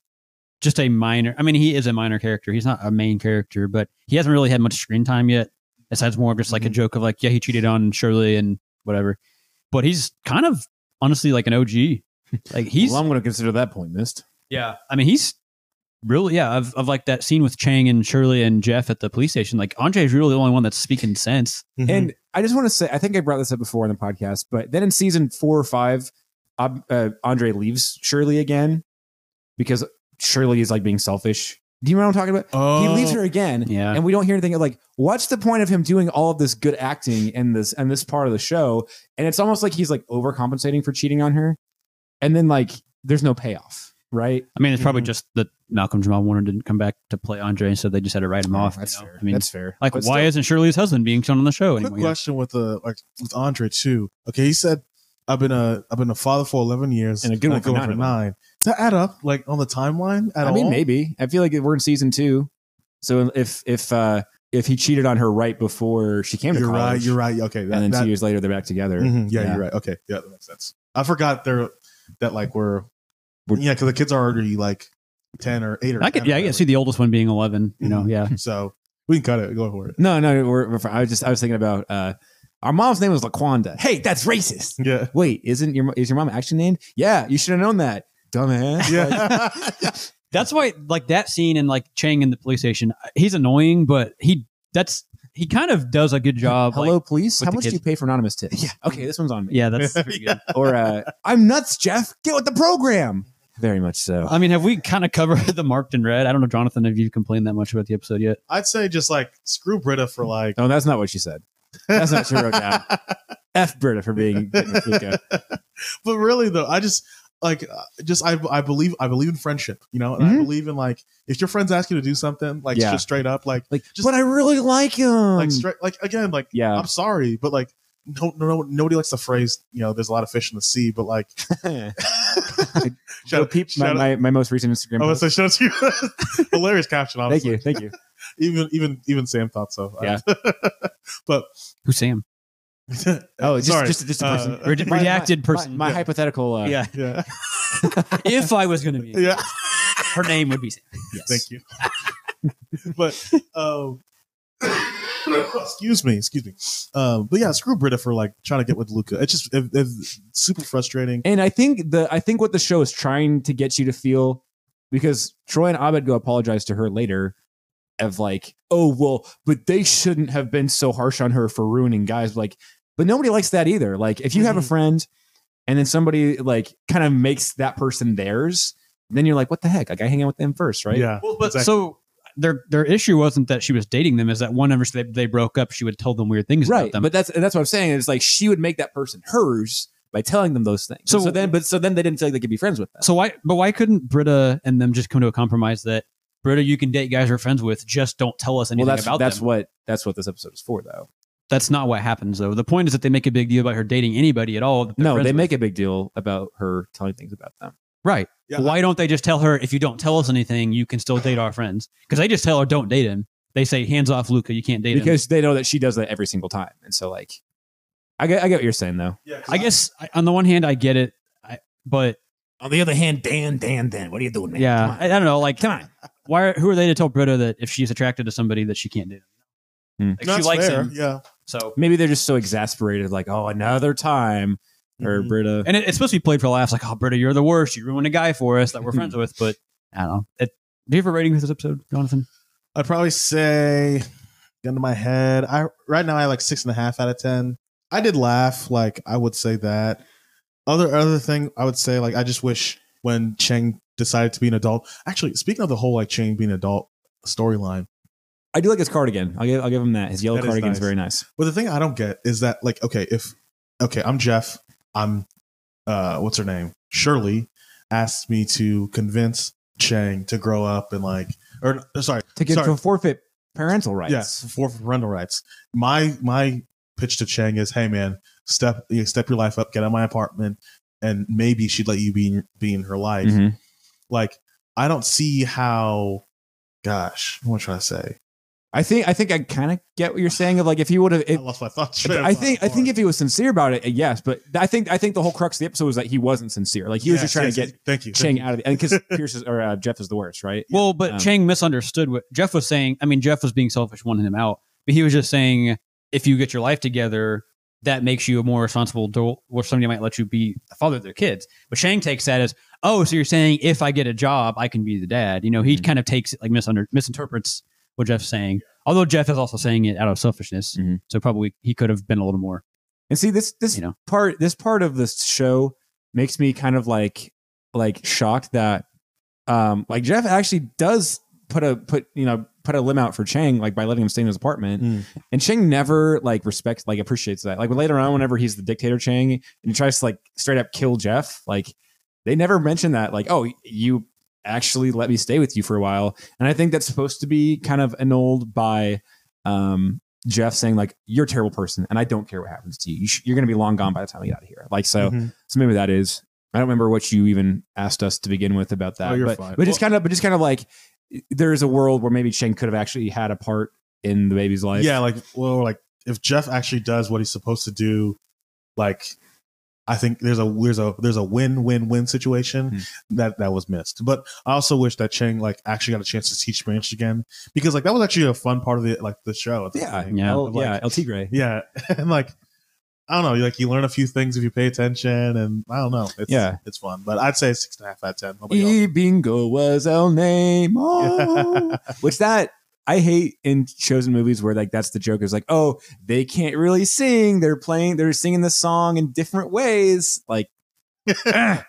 just a minor. I mean, he is a minor character. He's not a main character, but he hasn't really had much screen time yet. Besides more of just like a Mhm. joke of like, yeah, he cheated on Shirley and whatever. But he's kind of honestly like an OG. Like he's well, I'm going to consider that point missed. yeah. I mean, he's really yeah of, of like that scene with Chang and Shirley and Jeff at the police station. Like Andre is really the only one that's speaking sense. Mhm. And I just want to say, I think I brought this up before in the podcast, but then in season four or five, uh, Andre leaves Shirley again because Shirley is like being selfish. Do you know what I'm talking about? oh, He leaves her again, Yeah. and we don't hear anything like, what's the point of him doing all of this good acting in this and this part of the show? And it's almost like he's like overcompensating for cheating on her, and then like there's no payoff, right? I mean, it's probably Mhm. just that Malcolm Jamal Warner didn't come back to play Andre, so they just had to write him off. you Oh, That's know? fair. I mean, that's fair. like, But why still- isn't Shirley's husband being shown on the show Quick anymore? question with the like with Andre too. Okay, he said I've been a I've been a father for eleven years And a good one for for nine of nine. Does that add up like on the timeline at I mean, all? maybe. I feel like we're in season two, so if if uh if he cheated on her right before she came to You're college, right. You're right. Okay, that, and then that- two years later they're back together. Mhm, yeah, you're right. Okay, yeah, that makes sense. I forgot there that like we're, We're- yeah because the kids are already like ten or eight or I could, 10 yeah, I can whatever. see the oldest one being eleven. You know, Mhm. yeah. So we can cut it. Go for it. No, no, we're, we're fine. I was just I was thinking about uh our mom's name was Laquanda. Hey, that's racist. Yeah. Wait, isn't your is your mom actually named? Yeah, you should have known that, dumbass. Yeah. That's why, like that scene in like Chang in the police station, he's annoying, but he that's he kind of does a good job. Hello, like- police. How the much do you pay for anonymous tips? Yeah. Okay, this one's on me. yeah, that's pretty good. Or uh, I'm nuts, Jeff. Get with the program. Very much so. I mean, have we kind of covered the marked in red? I don't know, Jonathan, have you complained that much about the episode yet? I'd say just like screw Britta for like. No, that's not what she said. That's not what she wrote down. F Britta for being but really though, I just like uh, just I I believe I believe in friendship, you know, and I Mhm. believe in like if your friends ask you to do something, like Yeah. just straight up, like Like, Just- but I really like him. like straight like again, like yeah. I'm sorry, but like no, no, no, nobody likes the phrase, you know, there's a lot of fish in the sea, but like, shout, peep my, shout out- my, my most recent Instagram. I was say shout out to you. Hilarious caption, Thank you, thank you. Even even even Sam thought so. Yeah. but Who's Sam? Oh, just sorry. just, just a person. Uh, Red- My- redacted my- person. My, my Yeah. hypothetical. Uh, yeah. yeah, if I was going to be, yeah. her name would be Sam. Yes. Thank you. but um, excuse me, excuse me. Um, but yeah, screw Britta for like trying to get with Luka. It's just it, it's super frustrating. And I think the I think what the show is trying to get you to feel because Troy and Abed go apologize to her later of like, oh well, but they shouldn't have been so harsh on her for ruining guys. Like, but nobody likes that either. Like, if you have a Mhm. friend and then somebody like kind of makes that person theirs, then you're like, what the heck? Like, I hang out with them first, right? Yeah, Well, but exactly. so their their issue wasn't that she was dating them; is that whenever they, they broke up, she would tell them weird things right. about them. But that's that's what I'm saying. Is like she would make that person hers by telling them those things. So, So- then, but so then they didn't feel like they could be friends with them. so why? But why couldn't Britta and them just come to a compromise that Britta, you can date guys you're friends with, just don't tell us anything well, that's about that's them. what that's what this episode is for, though. That's not what happens, though. The point is that they make a big deal about her dating anybody at all. that they're No, they with. make a big deal about her telling things about them. right. Yeah. Why don't they just tell her if you don't tell us anything, you can still date our friends? Because they just tell her don't date him. They say hands off, Luka. You can't date him. because they know that she does that every single time, and so like, I get, I get what you're saying though. yeah, I guess I, on the one hand, I get it, I, but On the other hand, Dan, Dan, Dan, what are you doing, man? yeah, I, I don't know. Like, Come on. why? Are, who are they to tell Britta that if she's attracted to somebody that she can't date him? Hmm. Like, she likes fair. him, Yeah, so Maybe they're just so exasperated, like, oh, another time, or Mhm. Britta. and it, it's supposed to be played for laughs. Like, oh, Britta, you're the worst. You ruined a guy for us that we're friends with. But I don't know. It, do you have a rating for this episode, Jonathan? I'd probably say, gun to my head. I right now I have like six and a half out of ten. I did laugh, like I would say that. Other other thing I would say, like I just wish when Chang decided to be an adult. Actually, speaking of the whole like Chang being an adult storyline, I do like his cardigan. I'll give, I'll give him that. His yellow That cardigan is nice. very nice. but the thing I don't get is that like okay, if okay, I'm Jeff, I'm uh what's her name? Shirley asked me to convince Chang to grow up and like or sorry, To get Sorry. to forfeit parental rights. Yes, forfeit parental rights. My my pitch to Chang is, hey man, step you know, step your life up, get out of my apartment, and maybe she'd let you be in, be in her life. Mhm. Like I don't see how. Gosh, what should I say? I think I think I kind of get what you're saying. Of like, if he would have, I lost my thoughts. I think I think if he was sincere about it, yes. But I think I think the whole crux of the episode was that he wasn't sincere. Like he was just trying to get Thank you. Chang out of it, and because Pierce is, or uh, Jeff is the worst, right? Well, but Um, Chang misunderstood what Jeff was saying. I mean, Jeff was being selfish, wanting him out, but he was just saying if you get your life together, that makes you a more responsible adult, or somebody might let you be a father of their kids. But Chang takes that as, oh, so you're saying if I get a job, I can be the dad. You know, he Mhm. kind of takes it like misunder- misinterprets what Jeff's saying. Although Jeff is also saying it out of selfishness, Mhm. so probably he could have been a little more. And see this this You know. part this part of this show makes me kind of like like shocked that um like Jeff actually does put a put you know put a limb out for Chang like by letting him stay in his apartment Mm. and Chang never like respects like appreciates that like later on whenever he's the dictator Chang and he tries to like straight up kill Jeff like they never mention that like oh you actually let me stay with you for a while and I think that's supposed to be kind of annulled by um Jeff saying like you're a terrible person and I don't care what happens to you. you sh- you're going to be long gone by the time we get out of here. Like so, Mhm. so maybe that is. I don't remember what you even asked us to begin with about that. Oh, but, but just kind of, but just kind of like there's a world where maybe Shane could have actually had a part in the baby's life. yeah, like well, like if Jeff actually does what he's supposed to do, like I think there's a there's a there's a win win win situation Hmm. that that was missed. But I also wish that Chang like actually got a chance to teach Spanish again because like that was actually a fun part of the like the show. the yeah, beginning. Yeah. Of, like, yeah, El Tigre. yeah, and like I don't know, like you learn a few things if you pay attention, and I don't know, it's, Yeah. it's fun. But I'd say six and a half out of ten. E bingo was el name. Oh. Which that I hate in chosen movies where like that's the joke is like, oh, they can't really sing. They're playing, they're singing the song in different ways. Like, I'm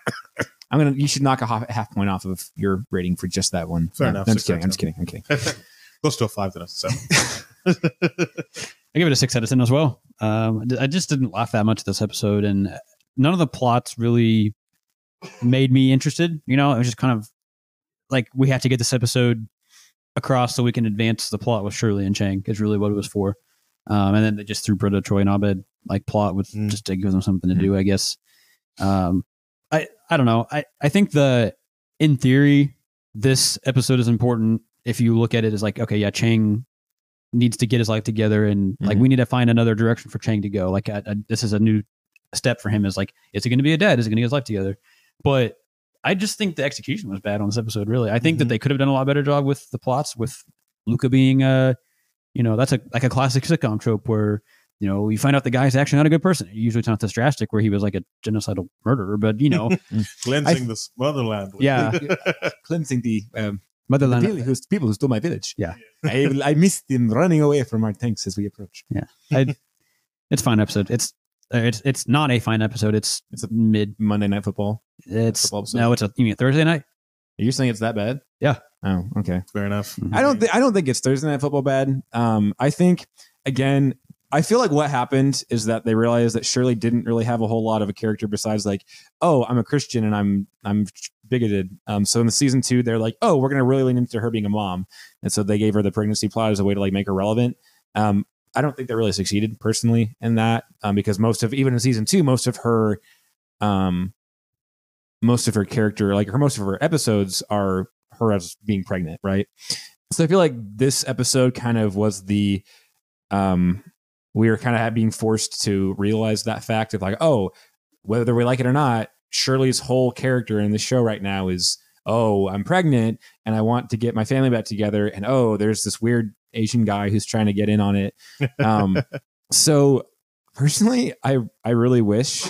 gonna. You should knock a half, half point off of your rating for just that one. Fair No, enough. I'm just kidding. I'm just kidding. I'm kidding. Close to a five then. So I give it a six out of ten as well. Um, I just didn't laugh that much at this episode, and none of the plots really made me interested. You know, it was just kind of like we had to get this episode across so we can advance the plot with Shirley and Chang is really what it was for. Um, and then they just threw Britta, Troy, and Abed like plot with Mm. just to give them something to do, I guess. Um, I I don't know. I I think the in theory this episode is important if you look at it as like okay, yeah, Chang needs to get his life together and like Mhm. we need to find another direction for Chang to go. Like I, I, this is a new step for him. Is like is he going to be a dad? Is he going to get his life together? But I just think the execution was bad on this episode. Really, I think that Mhm. they could have done a lot better job with the plots. With Luka being a, you know, that's a like a classic sitcom trope where you know you find out the guy's actually not a good person. Usually it's not this drastic where he was like a genocidal murderer, but you know, Cleansing the motherland. with- Yeah. Cleansing the, um, motherland. vill- who's, people who stole my village. Yeah. I, I missed him running away from our tanks as we approach. I, it's fine episode. It's uh, it's it's not a fine episode. It's It's a- mid. Monday Night Football. It's football no. It's a you mean Thursday night? Are you saying it's that bad? Yeah. Oh, okay. Fair enough. I don't. Th- I don't think it's Thursday Night Football bad. Um, I think again. I feel like what happened is that they realized that Shirley didn't really have a whole lot of a character besides like, oh, I'm a Christian and I'm I'm bigoted. Um, so in the season two, they're like, oh, we're gonna really lean into her being a mom, and so they gave her the pregnancy plot as a way to like make her relevant. Um, I don't think they really succeeded personally in that um, because most of even in season two, most of her, um, most of her character, like her most of her episodes are her as being pregnant, right? So I feel like this episode kind of was the, um, we were kind of being forced to realize that fact of like, oh, whether we like it or not, Shirley's whole character in the show right now is, oh, I'm pregnant and I want to get my family back together, and oh, there's this weird Asian guy who's trying to get in on it. Um, so personally, I I really wish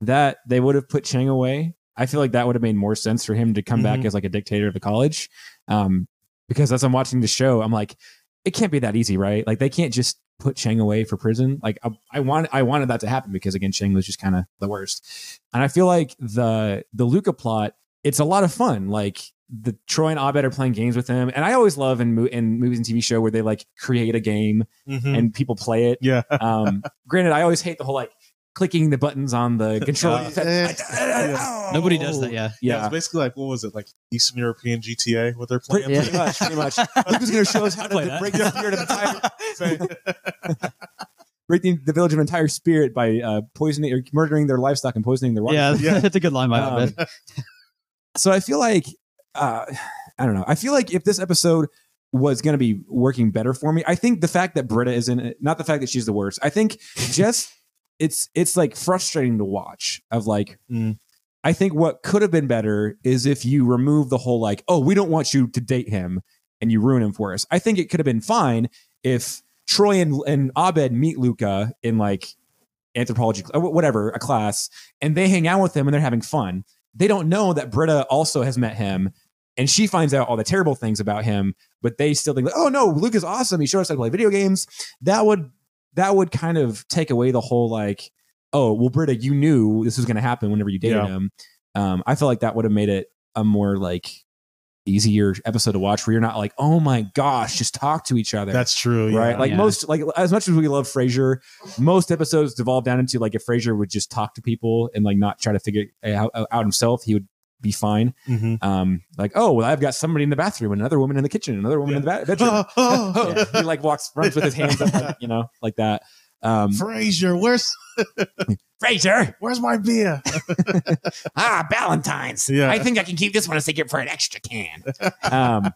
that they would have put Chang away. I feel like that would have made more sense for him to come back Mhm. as like a dictator of the college. Um, because as I'm watching the show, I'm like, it can't be that easy, right? Like they can't just put Chang away for prison. Like I, I want, I wanted that to happen because again, Chang was just kind of the worst. And I feel like the the Luka plot, it's a lot of fun. Like the Troy and Abed are playing games with him, and I always love in, in movies and TV show where they like create a game Mhm. and people play it. yeah. Um, granted, I always hate the whole like clicking the buttons on the controller. Uh, yeah. Nobody does that. Yeah. Yeah, Yeah, it's basically like what was it like Eastern European GTA what they're pretty, playing? pretty much, pretty much. Luke is going to show us how to Play that. break the spirit of entire, break the, the village of entire spirit by uh, poisoning or murdering their livestock and poisoning their water. Yeah, Yeah. that's a good line by Um, Abed. so I feel like uh, I don't know. I feel like if this episode was going to be working better for me, I think the fact that Britta is in it, not the fact that she's the worst. I think just it's it's like frustrating to watch. Of like, Mm. I think what could have been better is if you remove the whole like, oh, we don't want you to date him, and you ruin him for us. I think it could have been fine if Troy and, and Abed meet Luka in like anthropology, whatever, a class, and they hang out with him and they're having fun. They don't know that Britta also has met him, and she finds out all the terrible things about him. But they still think, like, oh no, Luke is awesome. He showed us how to play video games. That would that would kind of take away the whole like, oh well, Britta, you knew this was going to happen whenever you dated Yeah. him. Um, I feel like that would have made it a more like easier episode to watch where you're not like, oh my gosh, just talk to each other That's true. Yeah. right? Like Yeah. most, like as much as we love Frasier, most episodes devolve down into like if Frasier would just talk to people and like not try to figure it out, out himself, he would be fine. Mhm. Um, like oh well, I've got somebody in the bathroom, another woman in the kitchen, another woman in the ba- bedroom. Oh, Yeah, he like walks, runs with his hands up, like, you know, like that. Um, Frasier, where's Frasier, where's my beer? ah, Valentine's. Yeah. I think I can keep this one a secret for an extra can. um,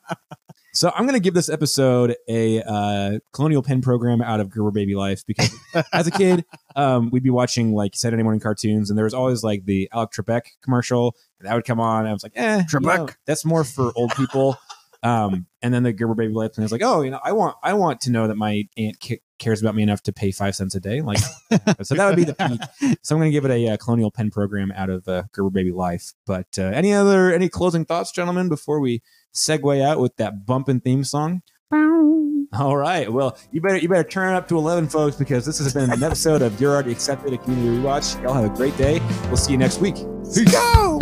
so I'm going to give this episode a uh, Colonial Penn program out of Gerber Baby Life because as a kid, um, we'd be watching like Saturday morning cartoons, and there was always like the Alex Trebek commercial, and that would come on. And I was like, eh, you Trebek. know, that's more for old people. um, and then the Gerber Baby Life and plan is like, oh, you know, I want, I want to know that my aunt ca- cares about me enough to pay five cents a day. Like, so that would be the peak. So I'm going to give it a, uh Colonial Penn program out of uh, Gerber Baby Life. But uh, any other, any closing thoughts, gentlemen, before we segue out with that bumping theme song? All right. Well, you better you better turn it up to eleven, folks, because this has been an episode of You're Already Accepted, a community rewatch. Y'all have a great day. We'll see you next week. Peace. Go!